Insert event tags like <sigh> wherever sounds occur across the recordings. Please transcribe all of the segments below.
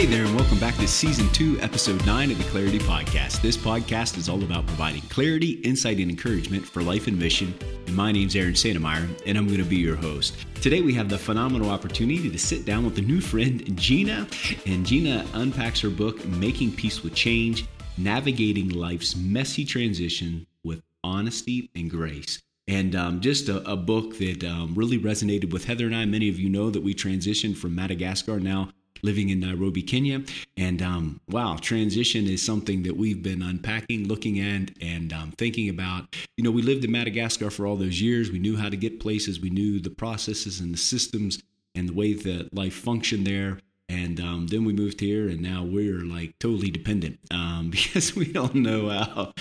Hey there, and welcome back to season two, episode nine of the Clarity Podcast. This podcast is all about providing clarity, insight, and encouragement for life and mission. And my name's Aaron Santemeyer, and I'm going to be your host. Today, we have the phenomenal opportunity to sit down with a new friend, Gina. And Gina unpacks her book, Making Peace with Change Navigating Life's Messy Transition with Honesty and Grace and um, just a, a, book that um, really resonated with Heather and I. Many of you know that we transitioned from Madagascar now living in Nairobi, Kenya. And um, wow, transition is something that we've been unpacking, looking at, and um, thinking about. You know, we lived in Madagascar for all those years. We knew how to get places, we knew the processes and the systems and the way that life functioned there. And um, then we moved here, and now we're like totally dependent um, <laughs> because we don't know how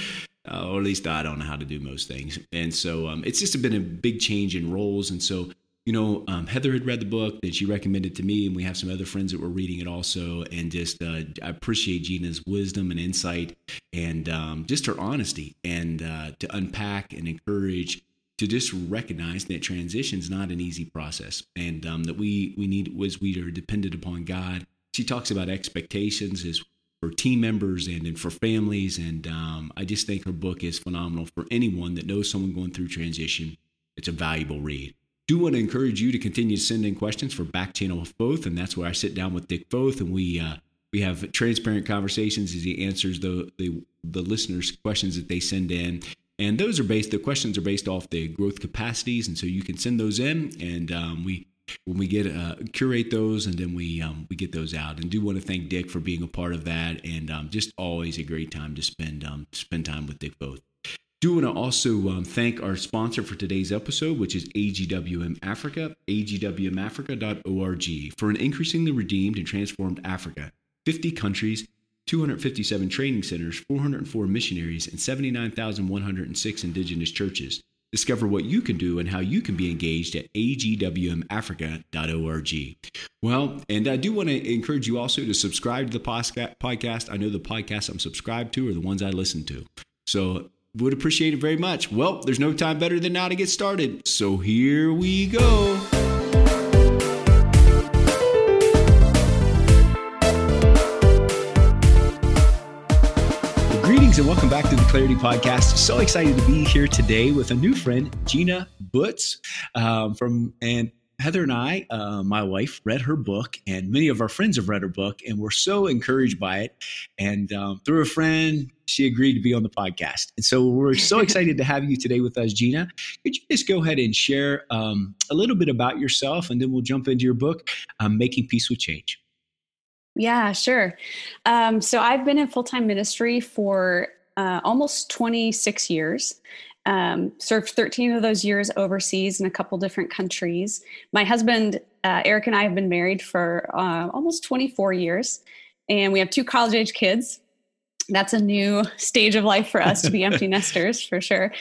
uh, or at least I don't know how to do most things. And so um, it's just been a big change in roles. And so you know, um, Heather had read the book that she recommended to me, and we have some other friends that were reading it also. And just uh, I appreciate Gina's wisdom and insight, and um, just her honesty, and uh, to unpack and encourage to just recognize that transition is not an easy process, and um, that we we need was we are dependent upon God. She talks about expectations as for team members and, and for families, and um, I just think her book is phenomenal for anyone that knows someone going through transition. It's a valuable read do want to encourage you to continue to send in questions for back channel with Foth, and that's where I sit down with Dick Foth, and we uh, we have transparent conversations as he answers the, the the listeners' questions that they send in. And those are based. The questions are based off the growth capacities, and so you can send those in, and um, we when we get uh, curate those, and then we um, we get those out. And do want to thank Dick for being a part of that, and um, just always a great time to spend um, spend time with Dick Foth. Do want to also um, thank our sponsor for today's episode, which is AGWM Africa, agwmafrica.org, for an increasingly redeemed and transformed Africa. 50 countries, 257 training centers, 404 missionaries, and 79,106 indigenous churches. Discover what you can do and how you can be engaged at agwmafrica.org. Well, and I do want to encourage you also to subscribe to the podcast. I know the podcasts I'm subscribed to are the ones I listen to. So would appreciate it very much. Well, there's no time better than now to get started. So here we go. Greetings and welcome back to the Clarity Podcast. So excited to be here today with a new friend, Gina Butz, um, from and Heather and I, uh, my wife, read her book, and many of our friends have read her book, and we're so encouraged by it. And um, through a friend, she agreed to be on the podcast. And so we're so <laughs> excited to have you today with us, Gina. Could you just go ahead and share um, a little bit about yourself, and then we'll jump into your book, um, Making Peace with Change? Yeah, sure. Um, so I've been in full time ministry for uh, almost 26 years. Um, served 13 of those years overseas in a couple different countries. My husband, uh, Eric, and I have been married for uh, almost 24 years, and we have two college age kids. That's a new stage of life for us to be <laughs> empty nesters, for sure.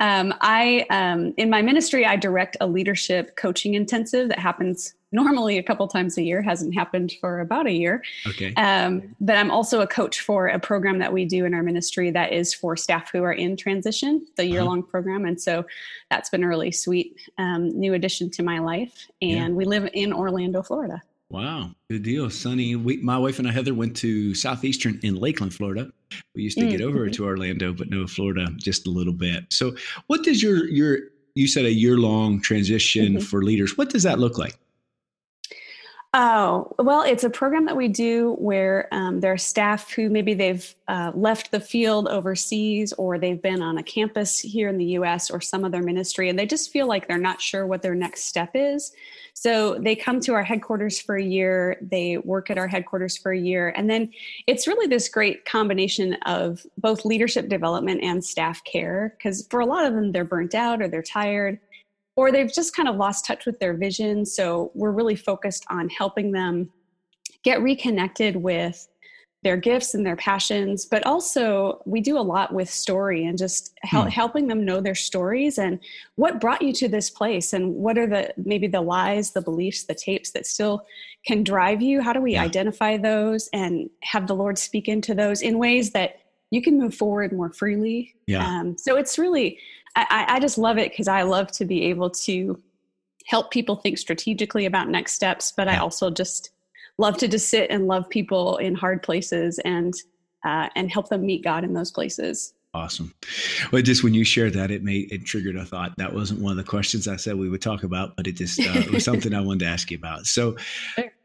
Um, I, um, in my ministry, I direct a leadership coaching intensive that happens normally a couple times a year hasn't happened for about a year okay um, but i'm also a coach for a program that we do in our ministry that is for staff who are in transition the year long uh-huh. program and so that's been a really sweet um, new addition to my life and yeah. we live in orlando florida Wow, good deal, Sunny. We, my wife and I, Heather, went to Southeastern in Lakeland, Florida. We used to mm-hmm. get over mm-hmm. to Orlando, but no Florida just a little bit. So, what does your your you said a year long transition mm-hmm. for leaders? What does that look like? Oh, well, it's a program that we do where um, there are staff who maybe they've uh, left the field overseas or they've been on a campus here in the US or some other ministry and they just feel like they're not sure what their next step is. So they come to our headquarters for a year, they work at our headquarters for a year, and then it's really this great combination of both leadership development and staff care because for a lot of them, they're burnt out or they're tired or they've just kind of lost touch with their vision. So we're really focused on helping them get reconnected with their gifts and their passions but also we do a lot with story and just hel- hmm. helping them know their stories and what brought you to this place and what are the maybe the lies the beliefs the tapes that still can drive you how do we yeah. identify those and have the lord speak into those in ways that you can move forward more freely yeah. Um, so it's really I, I just love it because I love to be able to help people think strategically about next steps, but I also just love to just sit and love people in hard places and uh, and help them meet God in those places. Awesome. Well, just when you shared that, it made it triggered a thought. That wasn't one of the questions I said we would talk about, but it just uh, it was something I wanted to ask you about. So,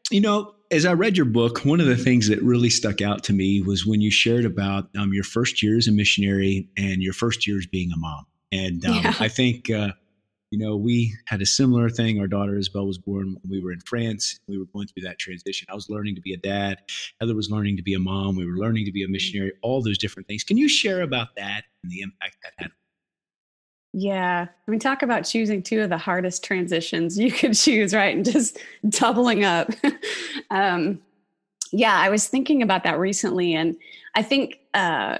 you know, as I read your book, one of the things that really stuck out to me was when you shared about um, your first year as a missionary and your first year as being a mom. And <laughs> um, yeah. I think uh, you know, we had a similar thing. Our daughter Isabel was born when we were in France. We were going through that transition. I was learning to be a dad. Heather was learning to be a mom. We were learning to be a missionary, all those different things. Can you share about that and the impact that had? Yeah. I mean, talk about choosing two of the hardest transitions you <laughs> could choose, right? And just doubling up. <laughs> um, yeah, I was thinking about that recently. And I think, uh,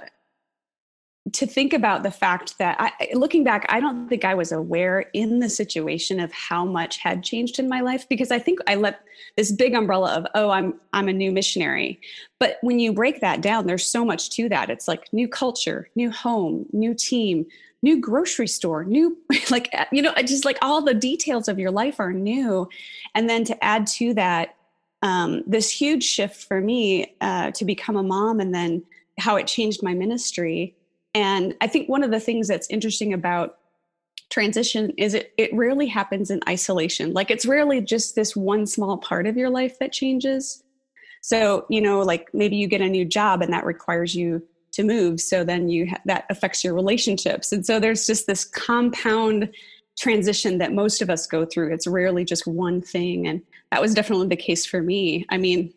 to think about the fact that I, looking back, I don't think I was aware in the situation of how much had changed in my life because I think I let this big umbrella of oh I'm I'm a new missionary. But when you break that down, there's so much to that. It's like new culture, new home, new team, new grocery store, new <laughs> like you know just like all the details of your life are new, and then to add to that um, this huge shift for me uh, to become a mom and then how it changed my ministry and I think one of the things that's interesting about transition is it it rarely happens in isolation. Like it's rarely just this one small part of your life that changes. So, you know, like maybe you get a new job and that requires you to move, so then you ha- that affects your relationships. And so there's just this compound transition that most of us go through. It's rarely just one thing and that was definitely the case for me. I mean,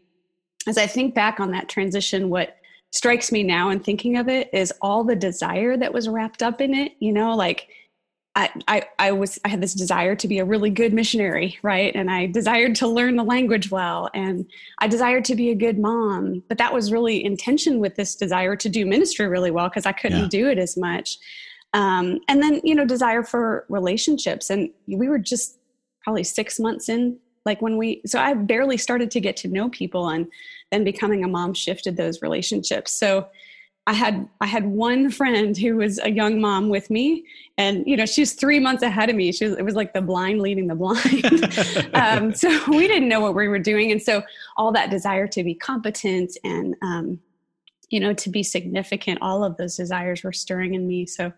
as I think back on that transition what strikes me now in thinking of it is all the desire that was wrapped up in it you know like I, I, I was I had this desire to be a really good missionary, right? And I desired to learn the language well, and I desired to be a good mom. But that was really in tension with this desire to do ministry really well because I couldn't yeah. do it as much. Um, and then you know desire for relationships, and we were just probably six months in like when we so i barely started to get to know people and then becoming a mom shifted those relationships. So i had i had one friend who was a young mom with me and you know she's three months ahead of me. She was, it was like the blind leading the blind. <laughs> Um, so we didn't know what we were doing. And so all that desire to be competent and um, you know to be significant all of those desires were stirring in me. So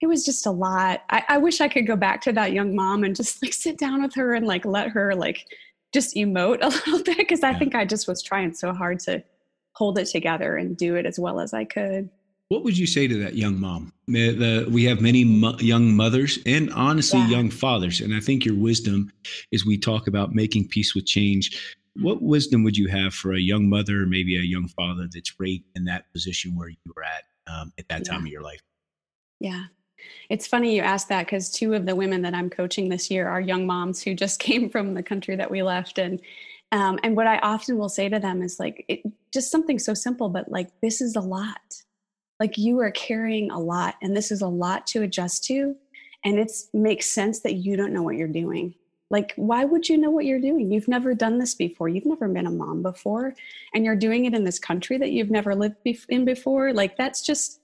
it was just a lot. I, I, wish I could go back to that young mom and just like sit down with her and like let her like just emote <laughs> a little bit because I yeah. think I just was trying so hard to hold it together and do it as well as I could. What would you say to that young mom? The, we have many mo- young mothers and honestly yeah. young fathers, and I think your wisdom is we talk about making peace with change. What wisdom would you have for a young mother, or maybe a young father that's right in that position where you were at um, at that yeah. time of your life? Yeah, it's funny you asked that because two of the women that I'm coaching this year are young moms who just <laughs> came from the country that we left. And um, and what I often will say to them is like, it, just something so simple, but like, this is a lot. Like you are carrying a lot, and this is a lot to adjust to. And it makes sense that you don't know what you're doing. Like, why would you know what you're doing? You've never done this before. You've never been a mom before, and you're doing it in this country that you've never lived in before. Like, that's just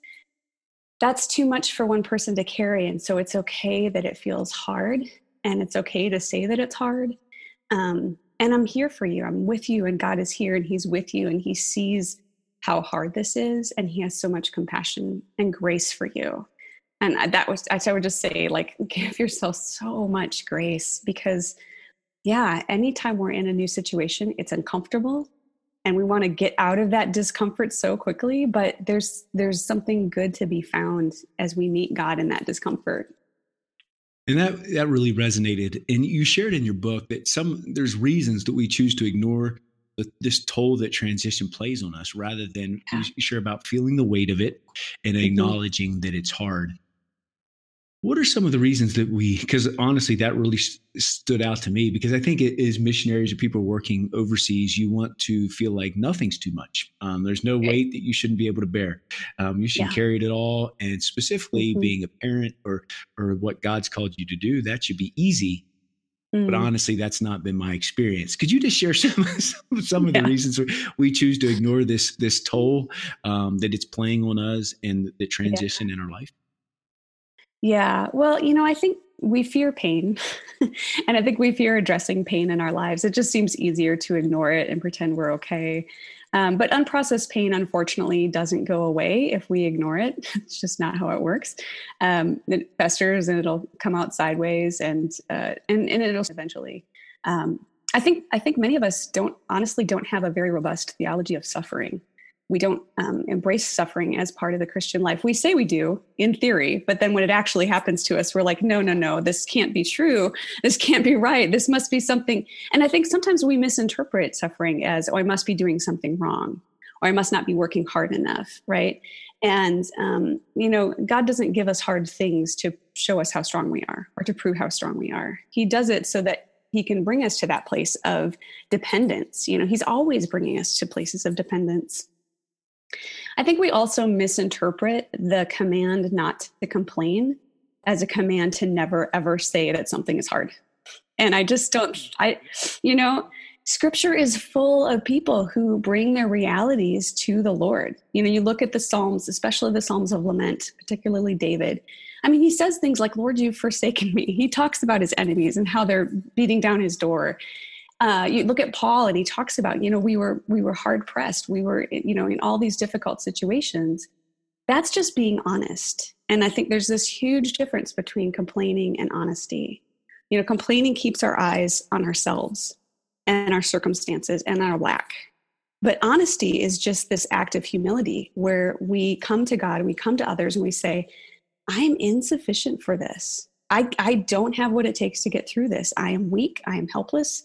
that's too much for one person to carry. And so it's okay that it feels hard and it's okay to say that it's hard. Um, and I'm here for you. I'm with you, and God is here and He's with you, and He sees how hard this is, and He has so much compassion and grace for you. And that was, I would just say, like, <laughs> give yourself so much grace because, yeah, anytime we're in a new situation, it's uncomfortable and we want to get out of that discomfort so quickly but there's there's something good to be found as we meet god in that discomfort and that that really resonated and you shared in your book that some there's reasons that we choose to ignore the, this toll that transition plays on us rather than yeah. share about feeling the weight of it and mm-hmm. acknowledging that it's hard what are some of the reasons that we, because honestly, that really st- stood out to me because I think it is missionaries or people working overseas, you want to feel like nothing's too much. Um, there's no weight that you shouldn't be able to bear. Um, you should yeah. carry it at all. And specifically mm-hmm. being a parent or, or what God's called you to do, that should be easy. Mm. But honestly, that's not been my experience. Could you just share <laughs> some some, some of yeah. the reasons we choose to ignore this this toll um, that it's playing on us and the transition yeah. in our life? Yeah. Well, you know, I think we fear pain. <laughs> and I think we fear addressing pain in our lives. It just seems easier to ignore it and pretend we're okay. Um, but unprocessed pain, unfortunately, doesn't go away if we ignore it. <laughs> It's just not how it works. Um, it festers and it'll come out sideways, and uh, and, and it'll eventually. Um, I think I think many of us don't honestly don't have a very robust theology of suffering we don't um, embrace suffering as part of the Christian life. We say we do in theory, but then when it actually happens to us, we're like, no, no, no, this can't be true. This can't be right. This must be something. And I think sometimes we misinterpret suffering as, oh, I must be doing something wrong, or I must not be working hard enough, right? And, um, you know, God doesn't give us hard things to show us how strong we are or to prove how strong we are. He does it so that he can bring us to that place of dependence. You know, he's always bringing us to places of dependence. I think we also misinterpret the command not to complain as a command to never ever say that something is hard. And I just don't, I, you know, scripture is full of people who bring their realities to the Lord. You know, you look at the Psalms, especially the Psalms of Lament, particularly David. I mean, he says things like, Lord, you've forsaken me. He talks about his enemies and how they're beating down his door uh, you look at Paul and he talks about, you know, we were we were hard pressed. We were, you know, in all these difficult situations. That's just being honest. And I think there's this huge difference between complaining and honesty. You know, complaining keeps our eyes on ourselves and our circumstances and our lack. But honesty is just this act of humility where we come to God and we come to others and we say, I'm insufficient for this. I, I don't have what it takes to get through this. I am weak. I am helpless.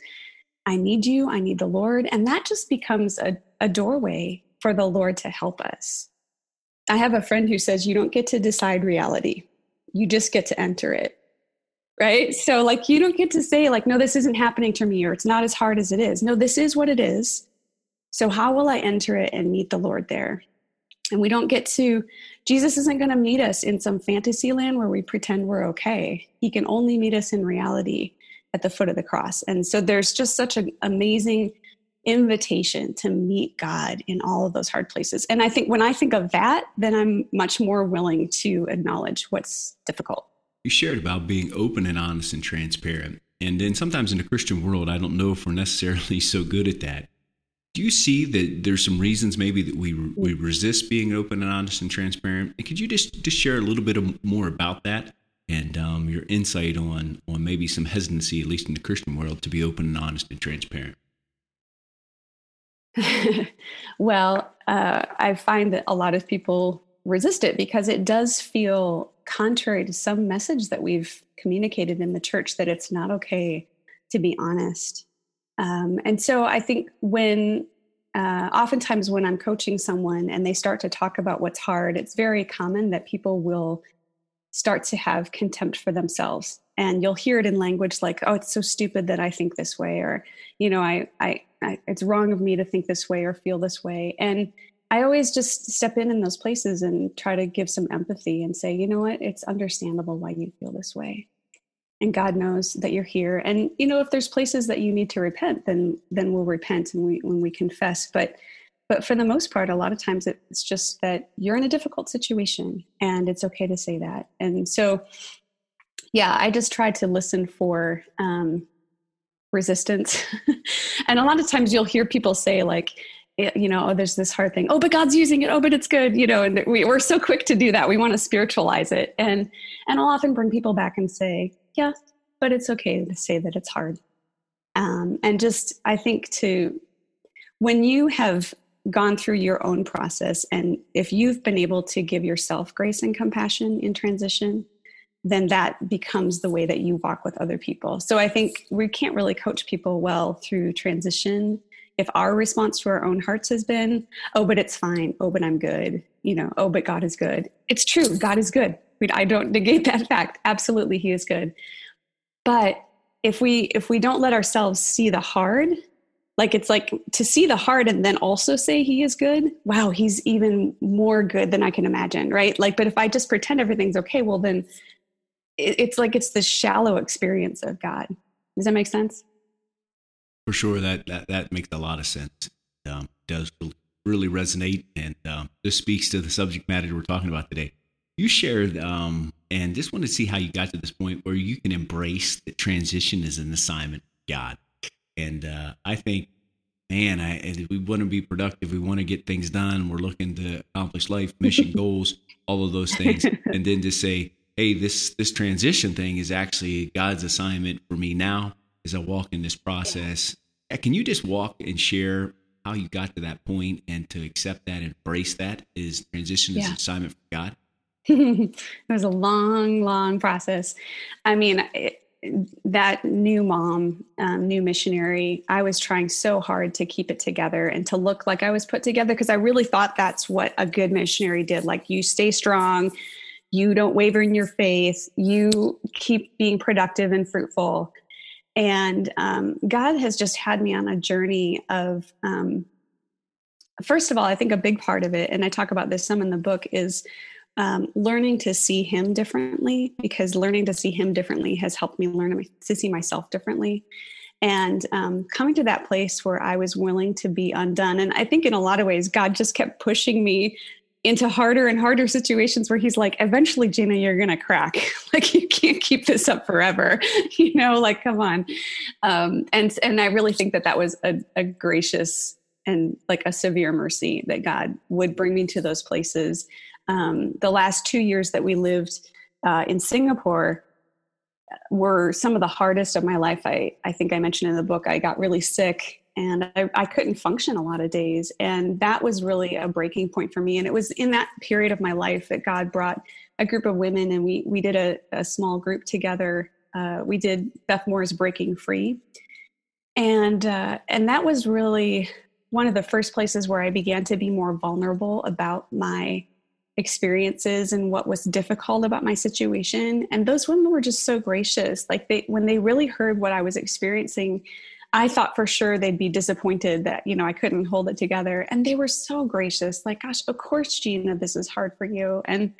I need you, I need the Lord. And that just becomes a, a doorway for the Lord to help us. I have a friend who says, You don't get to decide reality, you just get to enter it. Right? So, like, you don't get to say, like, no, this isn't happening to me, or it's not as hard as it is. No, this is what it is. So, how will I enter it and meet the Lord there? And we don't get to, Jesus isn't going to meet us in some fantasy land where we pretend we're okay. He can only meet us in reality at the foot of the cross. And so there's just such an amazing invitation to meet God in all of those hard places. And I think when I think of that, then I'm much more willing to acknowledge what's difficult. You shared about being open and honest and transparent. And then sometimes in the Christian world, I don't know if we're necessarily <laughs> so good at that. Do you see that there's some reasons maybe that we we resist being open and honest and transparent? And could you just just share a little bit more about that? And um, your insight on on maybe some hesitancy, at least in the Christian world, to be open and honest and transparent. <laughs> well, uh, I find that a lot of people resist it because it does feel contrary to some message that we've communicated in the church that it's not okay to be honest. Um, and so I think when uh, oftentimes when I'm coaching someone and they start to talk about what's hard, it's very common that people will start to have contempt for themselves. And you'll hear it in language like oh it's so stupid that i think this way or you know I, I, I it's wrong of me to think this way or feel this way. And i always just step in in those places and try to give some empathy and say you know what? It's understandable why you feel this way. And god knows that you're here. And you know if there's places that you need to repent then then we'll repent and we when we confess. But but for the most part a lot of times it's just that you're in a difficult situation and it's okay to say that. And so yeah i just try to listen for um, resistance. <laughs> And a lot of times you'll hear people say like eh, you know oh there's this hard thing. Oh but god's using it. Oh but it's good you know and we, we're so quick to do that. We want to spiritualize it. And and i'll often bring people back and say yeah but it's okay to say that it's hard. Um, and just i think to when you have gone through your own process. And if you've been able to give yourself grace and compassion in transition then that becomes the way that you walk with other people. So i think we can't really coach people well through transition. If our response to our own hearts has been oh but it's fine. Oh but i'm good you know oh but god is good it's true god is good. I don't <laughs> negate that fact. Absolutely he is good. But if we if we don't let ourselves see the hard like it's like to see the heart and then also say he is good wow he's even more good than i can imagine right? Like but if i just pretend everything's okay well then it's like it's the shallow experience of god. Does that make sense? For sure that that, that makes a lot of sense. Um, does really resonate and um, this speaks to the subject matter we're talking about today. You shared um, and just want to see how you got to this point where you can embrace that transition as an assignment God. And uh, I think, man, I we want to be productive. We want to get things done. We're looking to accomplish life, mission, <laughs> goals, all of those things, and then to say, hey, this this transition thing is actually God's assignment for me now as I walk in this process. Can you just walk and share how you got to that point and to accept that, embrace that is transition yeah. assignment for God? <laughs> it was a long, long process. I mean, it, that new mom, um, new missionary, I was trying so hard to keep it together and to look like I was put together because I really thought that's what a good missionary did. Like, you stay strong, you don't waver in your faith, you keep being productive and fruitful. And um, God has just had me on a journey of, um, first of all, I think a big part of it, and I talk about this some in the book, is um, learning to see him differently because learning to see him differently has helped me learn to see myself differently. And um, coming to that place where i was willing to be undone and i think in a lot of ways god just kept pushing me into harder and harder situations where he's like eventually gina you're gonna crack. <laughs> Like you can't keep this up forever. <laughs> You know like come on. Um, and and i really think that that was a, a gracious and like a severe mercy that god would bring me to those places um, the last two years that we lived uh, in Singapore were some of the hardest of my life. I, I think I mentioned in the book, I got really sick and I, I, couldn't function a lot of days. And that was really a breaking point for me. And it was in that period of my life that God brought a group of women and we, we did a, a small group together. Uh, we did Beth Moore's Breaking Free. And, uh, and that was really one of the first places where I began to be more vulnerable about my experiences and what was difficult about my situation. And those women were just so gracious. Like they when they really heard what i was experiencing i thought for sure they'd be disappointed that you know i couldn't hold it together. And they were so gracious. Like gosh of course gina this is hard for you. And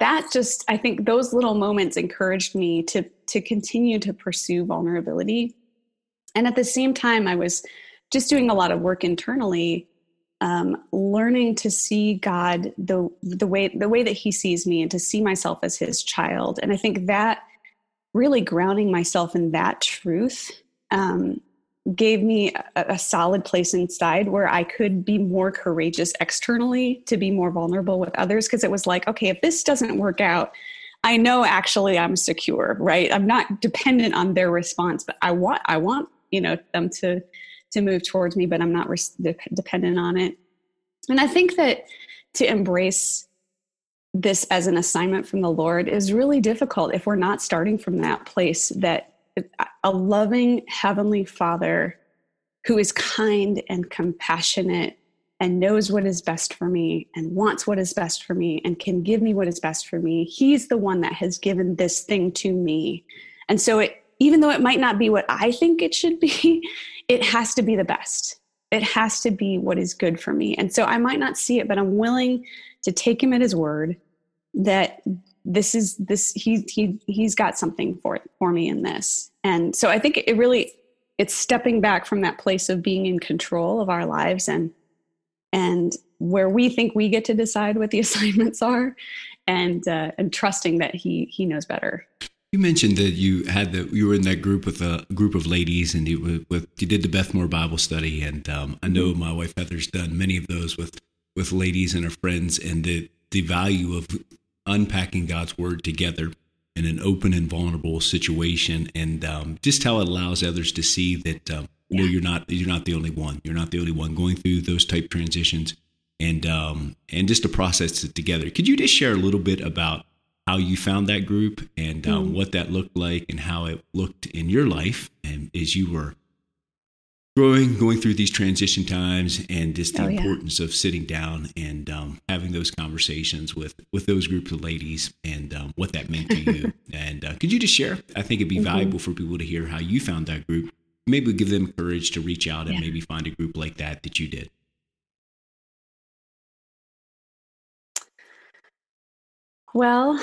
that just i think those little moments encouraged me to to continue to pursue vulnerability. And at the same time i was just doing a lot of work internally um, learning to see God the the way the way that He sees me, and to see myself as His child. And I think that really grounding myself in that truth um, gave me a, a, solid place inside where I could be more courageous externally, to be more vulnerable with others. Because it was like, okay, if this doesn't work out, I know actually I'm secure, right? I'm not dependent on their response, but I want I want you know them to to move towards me, but I'm not de- dependent on it. And I think that to embrace this as an assignment from the Lord is really difficult if we're not starting from that place that a loving Heavenly Father who is kind and compassionate and knows what is best for me and wants what is best for me and can give me what is best for me. He's the one that has given this thing to me. And so it even though it might not be what I think it should be, <laughs> it has to be the best. It has to be what is good for me. And so I might not see it, but I'm willing to take him at his word that this is this he he he's got something for for me in this. And so I think it really it's stepping back from that place of being in control of our lives and and where we think we get to decide what the <laughs> assignments are and uh, and trusting that he he knows better you mentioned that you had the you were in that group with a group of ladies, and you with you did the Beth Moore Bible study, and um, I know my wife Heather's done many of those with with ladies and her friends, and the the value of unpacking God's Word together in an open and vulnerable situation, and um, just how it allows others to see that um, yeah. no, you're not you're not the only one. You're not the only one going through those type transitions, and um, and just to process it together. Could you just share a little bit about how you found that group and um, mm. what that looked like and how it looked in your life and as you were growing going through these transition times and just the oh, importance yeah. of sitting down and um, having those conversations with with those groups of ladies and um, what that meant to you <laughs> and uh, could you just share i think it'd be mm-hmm. valuable for people to hear how you found that group maybe give them courage to reach out and yeah. maybe find a group like that that you did Well,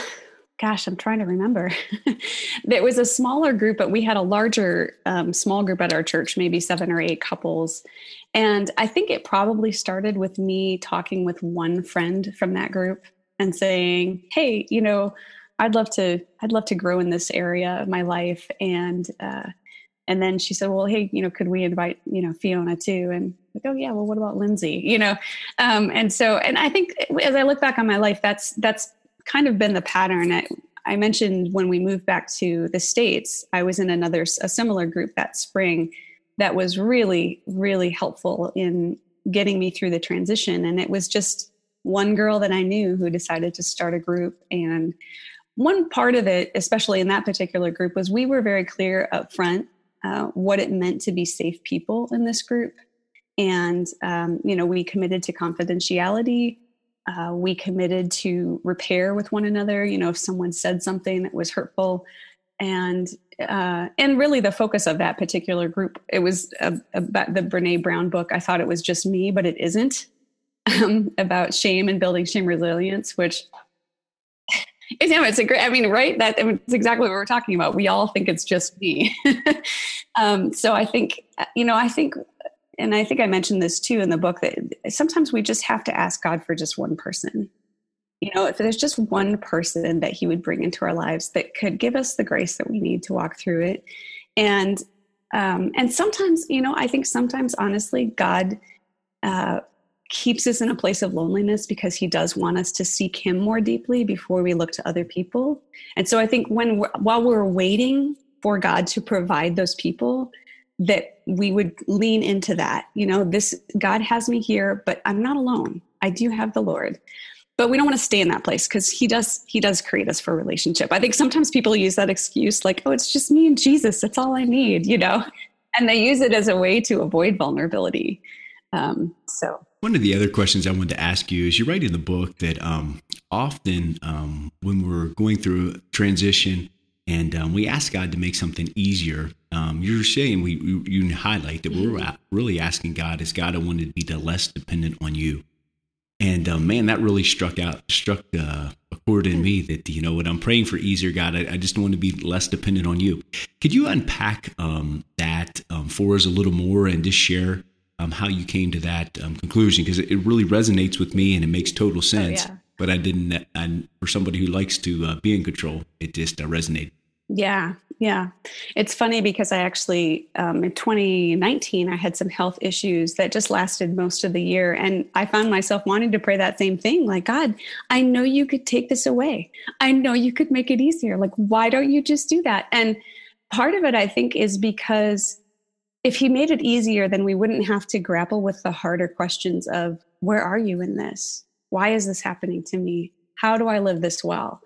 gosh, I'm trying to remember. <laughs> there was a smaller group, but we had a larger um, small group at our church, maybe seven or eight couples. And I think it probably started with me talking with one friend from that group and saying, Hey, you know, I'd love to I'd love to grow in this area of my life and uh, and then she said, well, hey, you know, could we invite you know Fiona too? And like, oh yeah, well, what about Lindsay? You know, um, and so and I think as I look back on my life, that's that's kind of been the pattern. I, I mentioned when we moved back to the states, I was in another a similar group that spring that was really really helpful in getting me through the transition, and it was just one girl that I knew who decided to start a group and one part of it, especially in that particular group, was we were very clear up front uh, what it meant to be safe people in this group. And, um, you know, we committed to confidentiality. Uh, we committed to repair with one another. You know, if someone said something that was hurtful, and uh, and really the focus of that particular group, it was about the Brene Brown book. I thought it was just me, but it isn't um, about shame and building shame resilience, which <laughs> you know, it's a great, I mean, right? That it's exactly what we're talking about. We all think it's just me. <laughs> um, so I think, you know, I think, and I think I mentioned this too in the book that sometimes we just have to ask God for just one person. You know, if there's just one person that He would bring into our lives that could give us the grace that we need to walk through it, and um, and sometimes, you know, I think sometimes, honestly, God uh, keeps us in a place of loneliness because he does want us to seek him more deeply before we look to other people and so i think when we're, while we're waiting for god to provide those people that we would lean into that. You know this god has me here but i'm not alone. I do have the lord. But we don't want to stay in that place because he does he does create us for relationship. I think sometimes people use that excuse like oh it's just me and jesus. That's all i need you know? <laughs> And they use it as a way to avoid vulnerability. Um, so. One of the other questions I wanted to ask you is you write in the book that um, often um, when we're going through transition and um, we ask God to make something easier, um, you're saying we, we, you highlight that we're mm-hmm. really asking God is God I wanted to be the less dependent on you. And uh, man, that really struck out, struck uh, a chord in me that, you know, when I'm praying for easier, God, I, I just want to be less dependent on you. Could you unpack um, that um, for us a little more and just share um, how you came to that um, conclusion because it, it, really resonates with me and it makes total oh, sense. Oh, yeah. But I didn't, and for somebody who likes to uh, be in control, it just uh, resonated. Yeah, yeah. It's funny because I actually, um, in 2019, I had some health issues that just lasted most of the year. And I found myself wanting to pray that same thing like, God, I know you could take this away. I know you could make it easier. Like, why don't you just do that? And part of it, I think, is because if he made it easier, then we wouldn't have to grapple with the harder questions of where are you in this? Why is this happening to me? How do I live this well?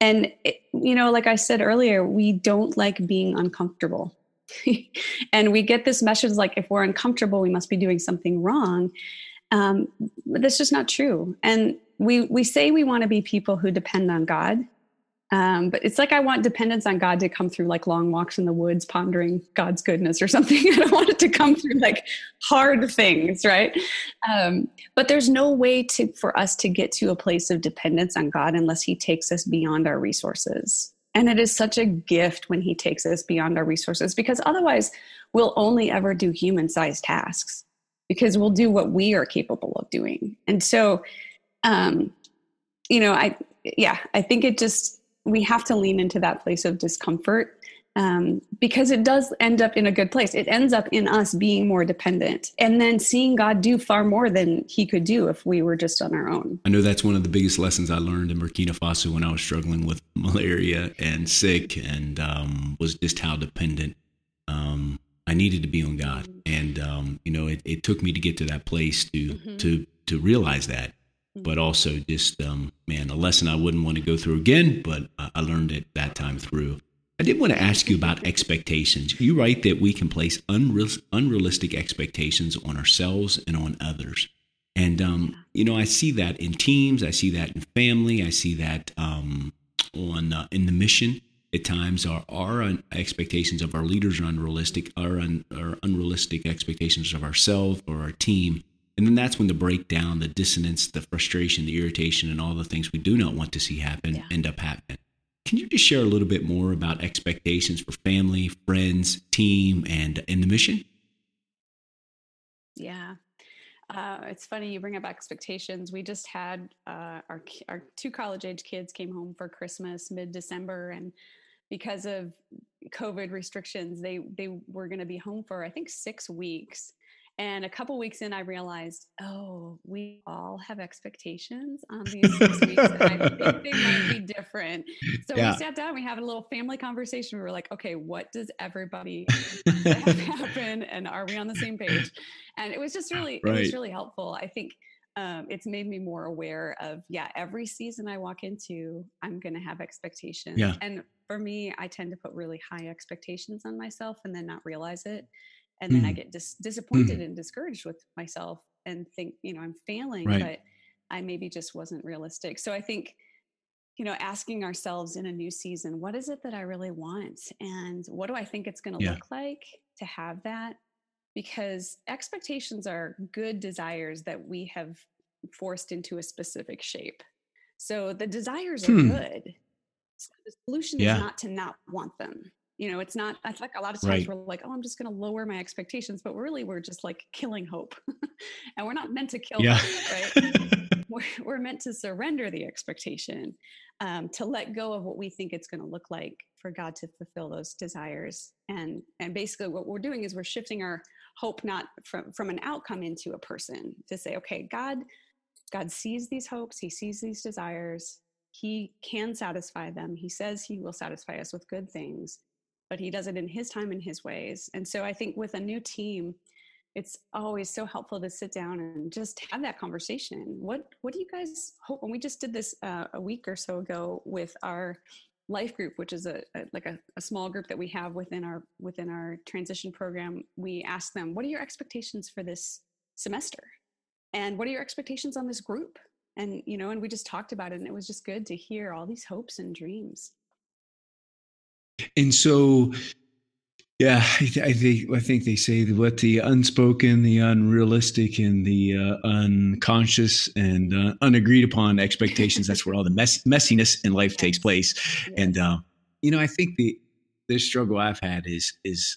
And, it, you know, like I said earlier, we don't like being uncomfortable. <laughs> and we get this message like if we're uncomfortable, we must be doing something wrong. Um, but that's just not true. And we, we say we want to be people who depend on God, um, but it's like I want dependence on God to come through like long walks in the woods, pondering God's goodness or <laughs> something. I don't want it to come through like hard things, right? Um, but there's no way to for us to get to a place of dependence on God unless He takes us beyond our resources. And it is such a gift when He takes us beyond our resources because otherwise we'll only ever do human sized tasks because we'll do what we are capable of doing. And so, um, you know, I, yeah, I think it just, we have to lean into that place of discomfort um, because it does end up in a good place. It ends up in us being more dependent and then seeing God do far more than He could do if we were just on our own. I know that's one of the biggest lessons I learned in Burkina Faso when I was struggling with malaria and sick, and um, was just how dependent um, I needed to be on God. And um, you know, it, it, took me to get to that place to mm-hmm. to to realize that but also just um, man, a lesson I wouldn't want to go through again, but I learned it that time through. I did want to ask you about expectations. You write that we can place unreal, unrealistic expectations on ourselves and on others. And, um, you know, I see that in teams, I see that in family, I see that um, on uh, in the mission. At times, our, our expectations of our leaders are unrealistic, our, un, our unrealistic expectations of ourselves or our team and then that's when the breakdown, the dissonance, the frustration, the irritation, and all the things we do not want to see happen yeah. end up happening. Can you just share a little bit more about expectations for family, friends, team, and in the mission? Yeah. Uh, it's funny you bring up expectations. We just had uh, our our two college age kids came home for Christmas mid December, and because of COVID restrictions, they they were going to be home for I think six weeks. And a couple weeks in, I realized, oh, we all have expectations on <laughs> these six weeks, and I think they might be different. So yeah. we sat down, we had a little family conversation. We were like, okay, what does everybody <laughs> have happen, and are we on the same page? And it was just really, right. it was really helpful. I think um, it's made me more aware of yeah every season i walk into i'm going to have expectations yeah. and for me i tend to put really high expectations on myself and then not realize it and then mm. I get dis- disappointed mm. and discouraged with myself and think, you know, I'm failing, right. but I maybe just wasn't realistic. So I think, you know, asking ourselves in a new season, what is it that I really want? And what do I think it's going to yeah. look like to have that? Because expectations are good desires that we have forced into a specific shape. So the desires are hmm. good. So the solution yeah. is not to not want them you know it's not i like a lot of times right. we're like oh i'm just going to lower my expectations but really we're just like killing hope. <laughs> And we're not meant to kill yeah. hope right? <laughs> We're, we're, meant to surrender the expectation um, to let go of what we think it's going to look like for god to fulfill those desires. And and basically what we're doing is we're shifting our hope not from from an outcome into a person to say okay god god sees these hopes he sees these desires. He can satisfy them. He says he will satisfy us with good things but he does it in his time and his ways. And so I think with a new team, it's always so helpful to sit down and just have that conversation. What what do you guys hope? And we just did this uh, a week or so ago with our life group, which is a, a like a, a, small group that we have within our within our transition program, we asked them, "What are your expectations for this semester?" And what are your expectations on this group? And you know, and we just talked about it, and it was just good to hear all these hopes and dreams. And so, yeah, I, th- I, think I think they say what the unspoken, the unrealistic, and the uh, unconscious and uh, unagreed upon expectations. that's where all the mess- messiness in life takes place. And uh, you know, I think the the struggle I've had is is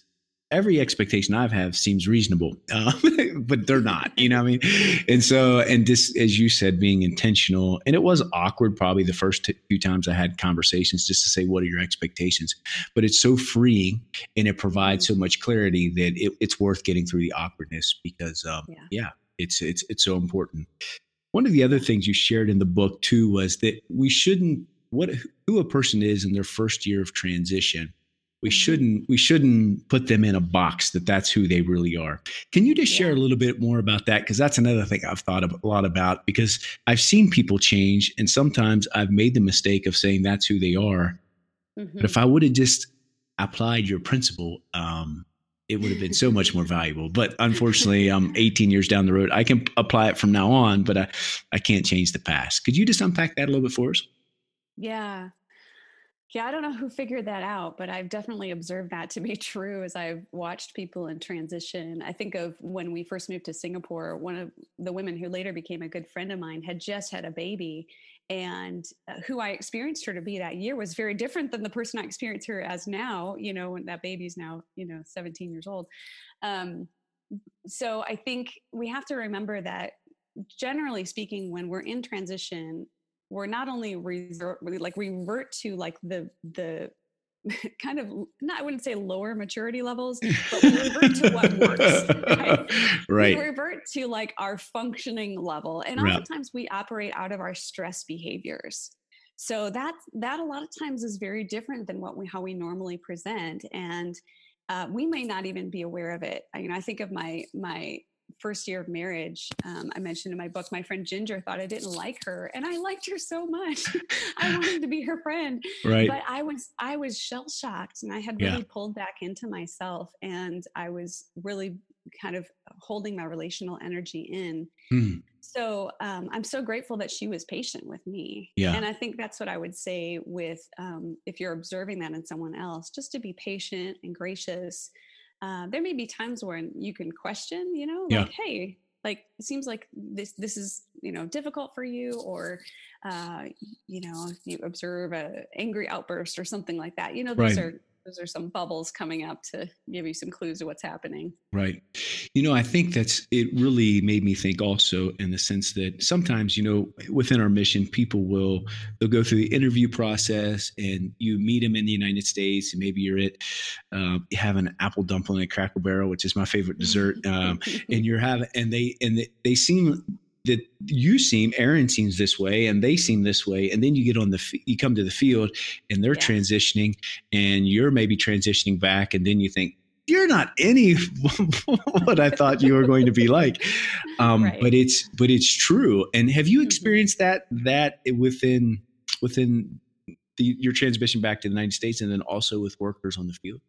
every expectation I've have seems reasonable, uh, <laughs> but they're not, you know what I mean? And so, and this, as you said, being intentional, and it was awkward probably the first t- few times I had conversations just to say, what are your expectations? But it's so freeing and it provides so much clarity that it, it's worth getting through the awkwardness because, um, yeah. yeah, it's, it's, it's so important. One of the other things you shared in the book too was that we shouldn't, what, who a person is in their first year of transition we shouldn't we shouldn't put them in a box that that's who they really are. Can you just yeah. share a little bit more about that? Because that's another thing i've thought a lot about because i've seen people change and sometimes i've made the mistake of saying that's who they are. Mm-hmm. but if i would have just applied your principle um, it would have been so much more <laughs> valuable. But unfortunately i'm 18 years down the road. I can apply it from now on but i, I can't change the past. Could you just unpack that a little bit for us? Yeah yeah, I don't know who figured that out, but I've definitely observed that to be <laughs> true as I've watched people in transition. I think of when we first moved to Singapore, one of the women who later became a good friend of mine had just had a baby. And uh, who I experienced her to be that year was very different than the person I experience her as now, you know, when that baby's now, you know, 17 years old. Um, so I think we have to remember that generally speaking, when we're in transition, we're not only revert, like revert to like the the <laughs> kind of not I wouldn't say lower maturity levels, but we revert to what works. Right? <laughs> right. We revert to like our functioning level. And oftentimes we operate out of our stress behaviors. So that that a lot of times is very different than what we how we normally present. And uh, we may not even be aware of it. I, you know, I think of my my first year of marriage, um, I mentioned in my book, my friend Ginger thought I didn't like her, and I liked her so much. <laughs> I wanted to be her friend, right? But I was I was shell shocked, and I had really yeah. pulled back into myself, and I was really kind of holding my relational energy in. Mm. So um, I'm so grateful that she was patient with me. Yeah. And I think that's what I would say with um, if you're observing that in someone else, just to be patient and gracious uh, there may be times when you can question, you know, like, yeah. hey, like it seems like this this is you know difficult for you or uh you know if you observe a angry outburst or something like that you know those right. are those are some bubbles coming up to give you some clues to what's happening. Right. You know, I think that's it really made me think also in the sense that sometimes, you know, within our mission, people will they'll go through the interview process and you meet them in the United States and maybe you're at uh, having an apple dumpling at Cracker Barrel, which is my favorite dessert. Um, <laughs> and you're having and they and they, they seem that you seem Aaron seems this way and they seem this way and then you get on the you come to the field and they're yeah. transitioning and you're maybe transitioning back and then you think you're not any <laughs> what I thought you were going to be like um, right. but it's but it's true and have you mm-hmm. experienced that that within within the, your transmission back to the United States and then also with workers on the field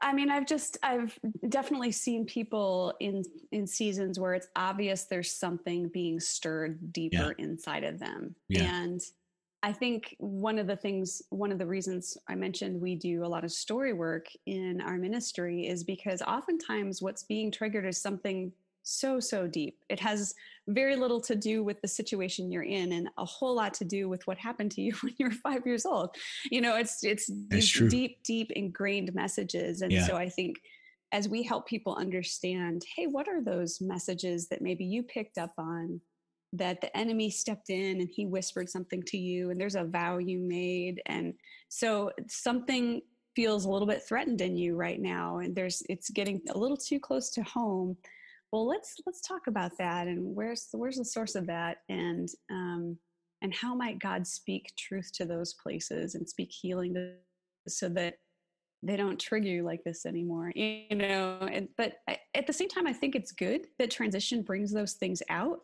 I mean, I've just I've definitely seen people in in seasons where it's obvious there's something being stirred deeper yeah. inside of them. Yeah. And I think one of the things, one of the reasons I mentioned we do a lot of story work in our ministry is because oftentimes what's being triggered is something so so deep. It has very little to do with the situation you're in and a whole lot to do with what happened to you <laughs> when you were five years old. You know it's it's these deep deep ingrained messages. And yeah. so i think as we help people understand hey what are those messages that maybe you picked up on that the enemy stepped in and he whispered something to you and there's a vow you made? And so something feels a little bit threatened in you right now and there's it's getting a little too close to home well let's let's talk about that and where's where's the source of that and um, and how might god speak truth to those places and speak healing to, so that they don't trigger you like this anymore you know and, but I, at the same time i think it's good that transition brings those things out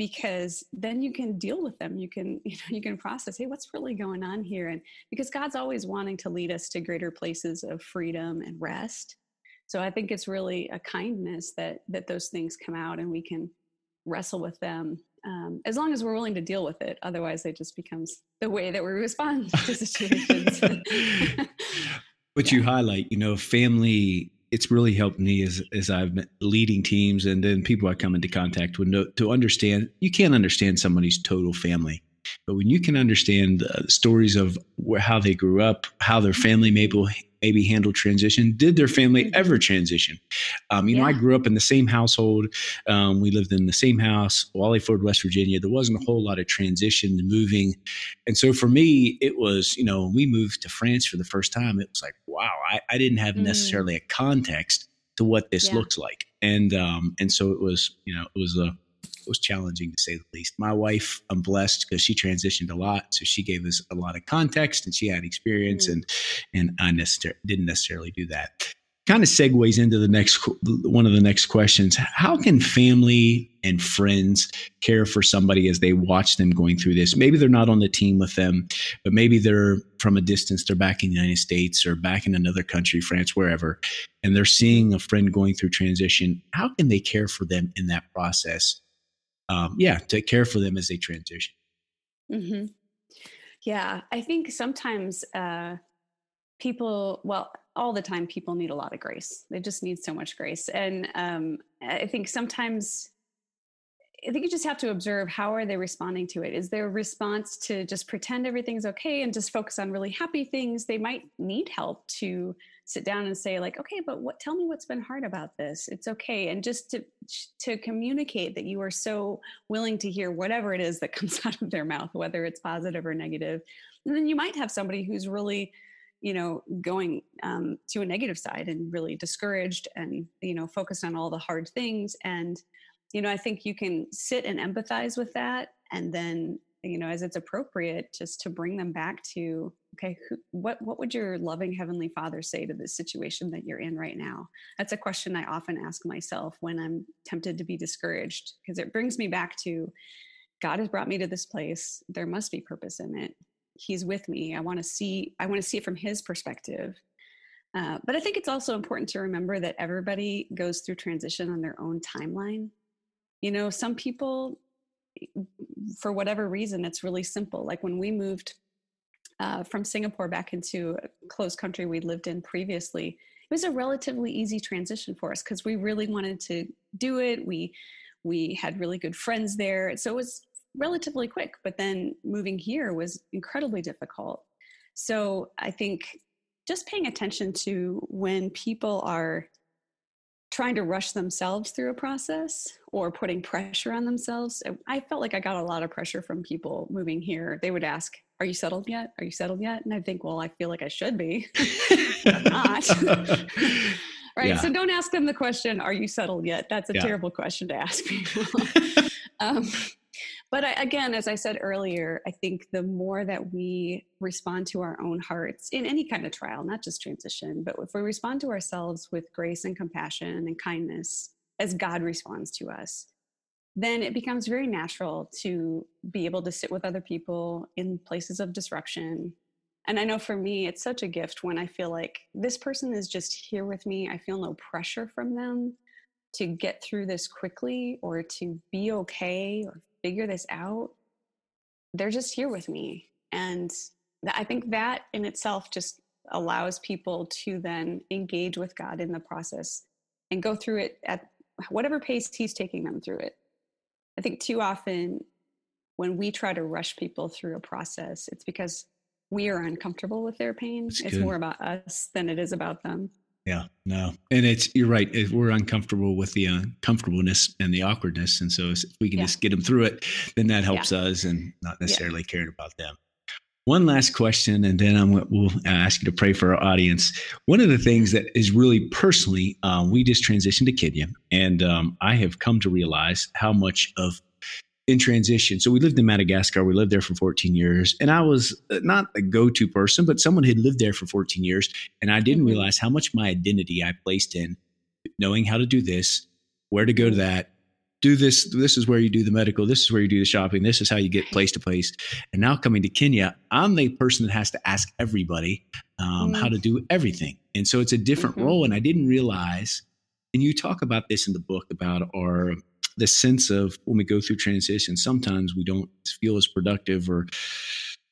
because then you can deal with them. You can <laughs> you know you can process hey what's really going on here? And because god's always wanting to lead us to greater places of freedom and rest so i think it's really a kindness that that those things come out and we can wrestle with them um, as long as we're willing to deal with it. Otherwise it just becomes the way that we <laughs> respond to situations. <laughs> But yeah. you highlight you know family it's really helped me as as I've been leading teams and then people I come into contact with know, to understand you can't understand somebody's total family. But when you can understand the stories of where, how they grew up how their family maybe maybe handle transition. Did their family mm-hmm. ever transition? Um, you yeah. know, I grew up in the same household. Um, we lived in the same house, Wiley Ford, West Virginia. There wasn't a whole lot of transition and moving. And so for me, it was, you know, we moved to France for the first time. It was like, wow, I, I didn't have mm. necessarily a context to what this yeah. looks like. And, um, and so it was, you know, it was a, was challenging to say the least. My wife, I'm blessed because she transitioned a lot, so she gave us a lot of context and she had experience, mm. and and I necessar- didn't necessarily do that. Kind of segues into the next one of the next questions. How can family and friends care for somebody as they watch them going through this? Maybe they're not on the team with them, but maybe they're from a distance. They're back in the United States or back in another country, France, wherever, and they're seeing a friend going through transition. How can they care for them in that process um, yeah, to care for them as they transition. Mm-hmm. Yeah, I think sometimes uh, people, well, all the time, people need a lot of grace. They just need so much grace, and um, I think sometimes. I think you just have to observe how are they responding to it. Is their response to just pretend everything's okay and just focus on really happy things? They might need help to sit down and say like okay but what tell me what's been hard about this. It's okay. And just to to communicate that you are so willing to hear whatever it is that <laughs> comes out of their mouth whether it's positive or negative. And then you might have somebody who's really you know going um, to a negative side and really discouraged and you know focused on all the hard things. And you know i think you can sit and empathize with that. And then you know as it's appropriate just to bring them back to okay who, what what would your loving heavenly father say to the situation that you're in right now? That's a question i often ask myself when i'm tempted to be discouraged because it brings me back to god has brought me to this place. There must be purpose in it. He's with me. I want to see i want to see it from his perspective. Uh, but i think it's also important to remember that everybody goes through transition on their own timeline. You know some people for whatever reason, it's really simple. Like when we moved uh, from Singapore back into a closed country we lived in previously, it was a relatively easy transition for us because we really wanted to do it. We we had really good friends there, so it was relatively quick. But then moving here was incredibly difficult. So I think just paying attention to when people are trying to rush themselves through a process or putting pressure on themselves. I felt like I got a lot of pressure from people moving here. They would ask, Are you settled yet? Are you settled yet? And I think, Well, I feel like I should be. <laughs> I'm not. <laughs> right. Yeah. So don't ask them the question, Are you settled yet? That's a yeah. terrible question to ask <laughs> people. um, but I, again, as I said earlier, I think the more that we respond to our own hearts in any kind of trial, not just transition, but if we respond to ourselves with grace and compassion and kindness as God responds to us, then it becomes very natural to be able to sit with other people in places of disruption. And I know for me, it's such a gift when I feel like this person is just here with me. I feel no pressure from them to get through this quickly or to be okay or figure this out, they're just here with me. And I think that in itself just allows people to then engage with God in the process and go through it at whatever pace He's taking them through it. I think too often when we try to rush people through a process, it's because we are uncomfortable with their pain. That's it's good. more about us than it is about them. Yeah, no, and it's you're right. We're uncomfortable with the uncomfortableness and the awkwardness, and so if we can yeah. just get them through it, then that helps yeah. us, and not necessarily yeah. caring about them. One last question, and then I'm, we'll ask you to pray for our audience. One of the things that is really personally, um, we just transitioned to Kenya, and um, I have come to realize how much of in transition. So we lived in Madagascar. We lived there for 14 years. And I was uh, not a go to person, but someone had lived there for 14 years. And I didn't mm-hmm. realize how much my identity I placed in knowing how to do this, where to go to mm-hmm. that, do this. This is where you do the medical. This is where you do the shopping. This is how you get place to place. And now coming to Kenya, I'm the person that has to ask everybody um, mm-hmm. how to do everything. And so it's a different mm-hmm. role. And I didn't realize, and you talk about this in the book about our the sense of when we go through transition, sometimes we don't feel as productive or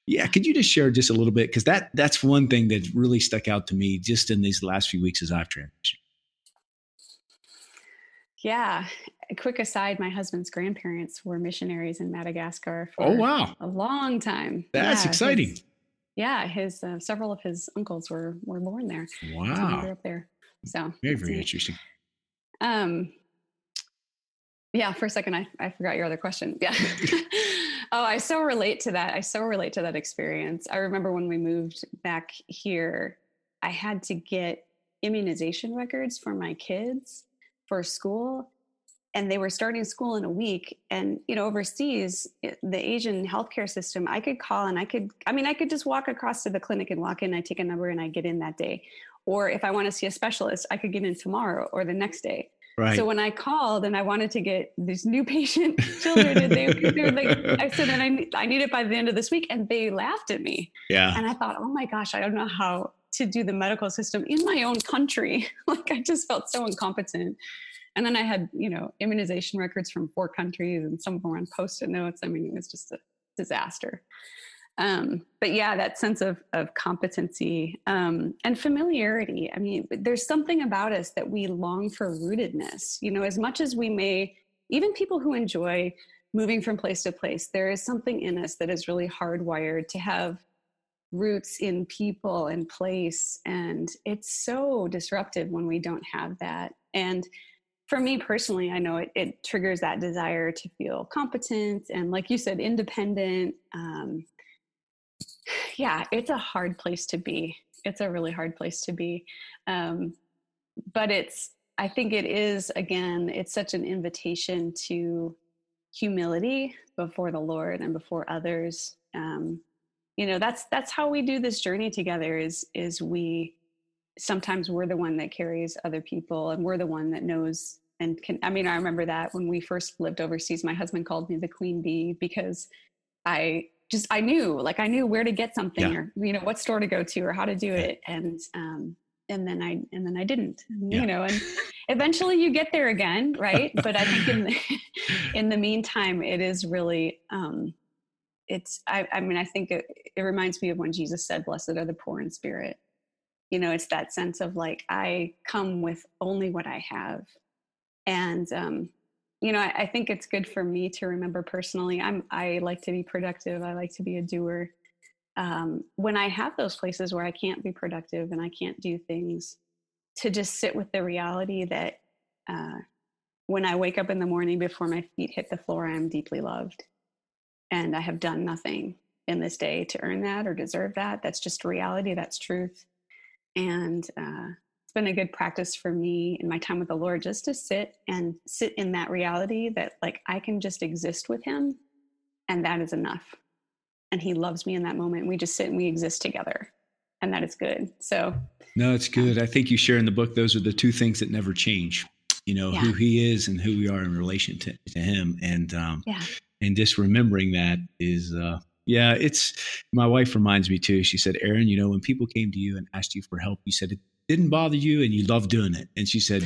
yeah, could you just share just a little bit? Because that that's one thing that really stuck out to me just in these last few weeks as I've transitioned. Yeah. A quick aside, my husband's grandparents were missionaries in Madagascar for oh, wow. a long time. That's yeah, exciting. His, yeah, his uh, several of his uncles were were born there. Wow. grew up there. So very, very interesting. Um, yeah, for a second, I, I forgot your other question. Yeah. <laughs> <laughs> oh, I so relate to that. I so relate to that experience. I remember when we moved back here, I had to get immunization records for my kids for school and they were starting school in a week and you know overseas the asian healthcare system i could call and i could i mean i could just walk across to the clinic and walk in i take a number and i get in that day or if i want to see a specialist i could get in tomorrow or the next day Right. So when I called and I wanted to get these new <laughs> patient children, and they, they were like, I said, and I, I need it by the end of this week. And they laughed at me. Yeah. And I thought, oh my gosh, I don't know how to do the medical system in my own country. <laughs> like I just felt so incompetent. And then I had, you know, immunization records from four countries and some of them were on post-it notes. I mean, it was just a disaster. Um, but yeah, that sense of of competency um, and familiarity. I mean, there's something about us that we long for rootedness. You know, as much as we may, even people who enjoy moving from place to place, there is something in us that is really hardwired to have roots in people and place, and it's so disruptive when we don't have that. And for me personally, I know it, it triggers that desire to feel competent and, like you said, independent. Um, yeah, it's a hard place to be. It's a really hard place to be. Um, but it's, I think it is, again, it's such an invitation to humility before the Lord and before others. Um, you know, that's, that's how we do this journey together is, is we, sometimes we're the one that carries other people and we're the one that knows and can, I mean, I remember that when we first lived overseas, my husband called me the queen bee because I just I knew like I knew where to get something yeah. or you know what store to go to or how to do it and um and then I and then I didn't yeah. you know and eventually you get there again right but I think in the <laughs> in the meantime it is really um it's I, I mean I think it, it reminds me of when Jesus said blessed are the poor in spirit you know it's that sense of like I come with only what I have and um you know, I, I, think it's good for me to remember personally. I'm I like to be productive. I like to be a doer. um, when I have those places where I can't be productive and I can't do things, to just sit with the reality that uh, when I wake up in the morning before my feet hit the floor, I am deeply loved. And I have done nothing in this day to earn that or deserve that. That's just reality, that's truth. And uh, it's been a good practice for me in my time with the Lord just to sit and sit in that reality that, like, I can just exist with Him, and that is enough. And He loves me in that moment. We just sit and we exist together, and that is good. So, no, it's good. I think you share in the book those are the two things that never change. You know yeah. who He is and who we are in relation to, to Him, and um, yeah. and just remembering that is uh, yeah, it's my wife reminds me too. She said, Aaron, you know, when people came to you and asked you for help, you said it didn't bother you and you love doing it. And she said,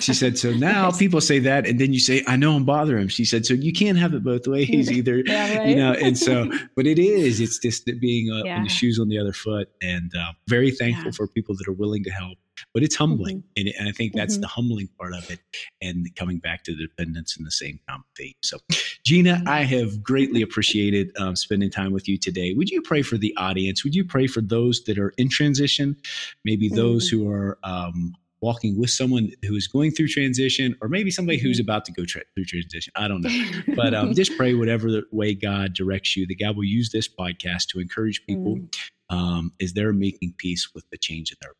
she said, so <laughs> now people say that. And then you say, I know I'm bothering them. She said, so you can't have it both <laughs> ways either, yeah, right? you know? And so, <laughs> but it is, it's just being uh, yeah. on the shoes on the other foot and uh, very thankful yeah. for people that are willing to help but it's humbling. Mm-hmm. And, and, I think that's mm-hmm. the humbling part of it and coming back to the dependence in the same common theme. So, Gina, I have greatly appreciated um, spending time with you today. Would you pray for the audience? Would you pray for those that are in transition, maybe mm-hmm. those who are um, walking with someone who is going through transition, or maybe somebody who's mm-hmm. about to go tra- through transition. I don't know, but um, <laughs> just pray whatever way God directs you. That God will use this podcast to encourage people mm. um, as they're making peace with the change in their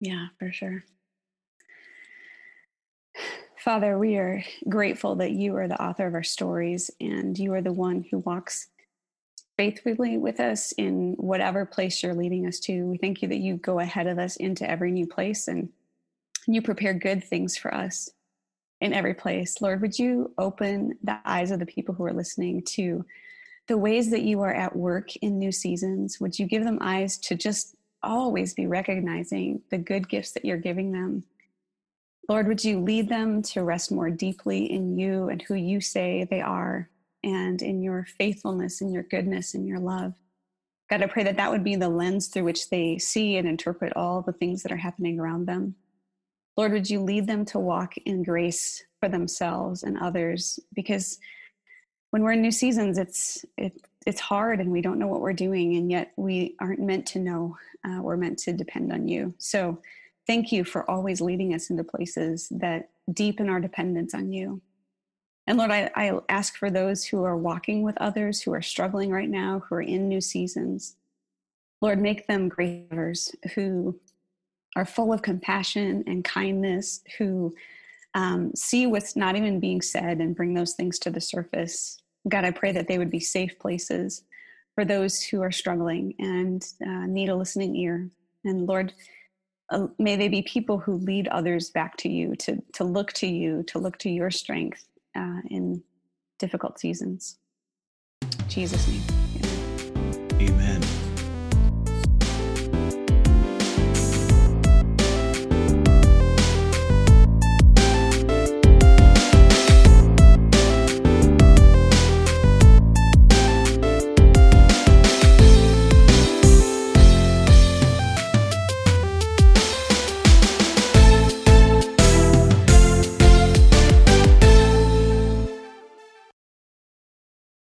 yeah, for sure. Father, we are grateful that you are the author of our stories and you are the one who walks faithfully with us in whatever place you're leading us to. We thank you that you go ahead of us into every new place and you prepare good things for us in every place. Lord, would you open the eyes of the people who are listening to the ways that you are at work in new seasons? Would you give them eyes to just always be recognizing the good gifts that you're giving them. Lord, would you lead them to rest more deeply in you and who you say they are, and in your faithfulness and your goodness and your love? God, I pray that that would be the lens through which they see and interpret all the things that are happening around them. Lord, would you lead them to walk in grace for themselves and others? Because when we're in new seasons, it's it, it's hard and we don't know what we're doing, and yet we aren't meant to know uh, we're meant to depend on you. So thank you for always leading us into places that deepen our dependence on you. And Lord, I, I ask for those who are walking with others, who are struggling right now, who are in new seasons. Lord, make them great who are full of compassion and kindness, who um, see what's not even being said and bring those things to the surface. God, I pray that they would be safe places for those who are struggling and uh, need a listening ear. And Lord, uh, may they be people who lead others back to you, to, to look to you, to look to your strength uh, in difficult seasons. In Jesus' name. Amen. Amen.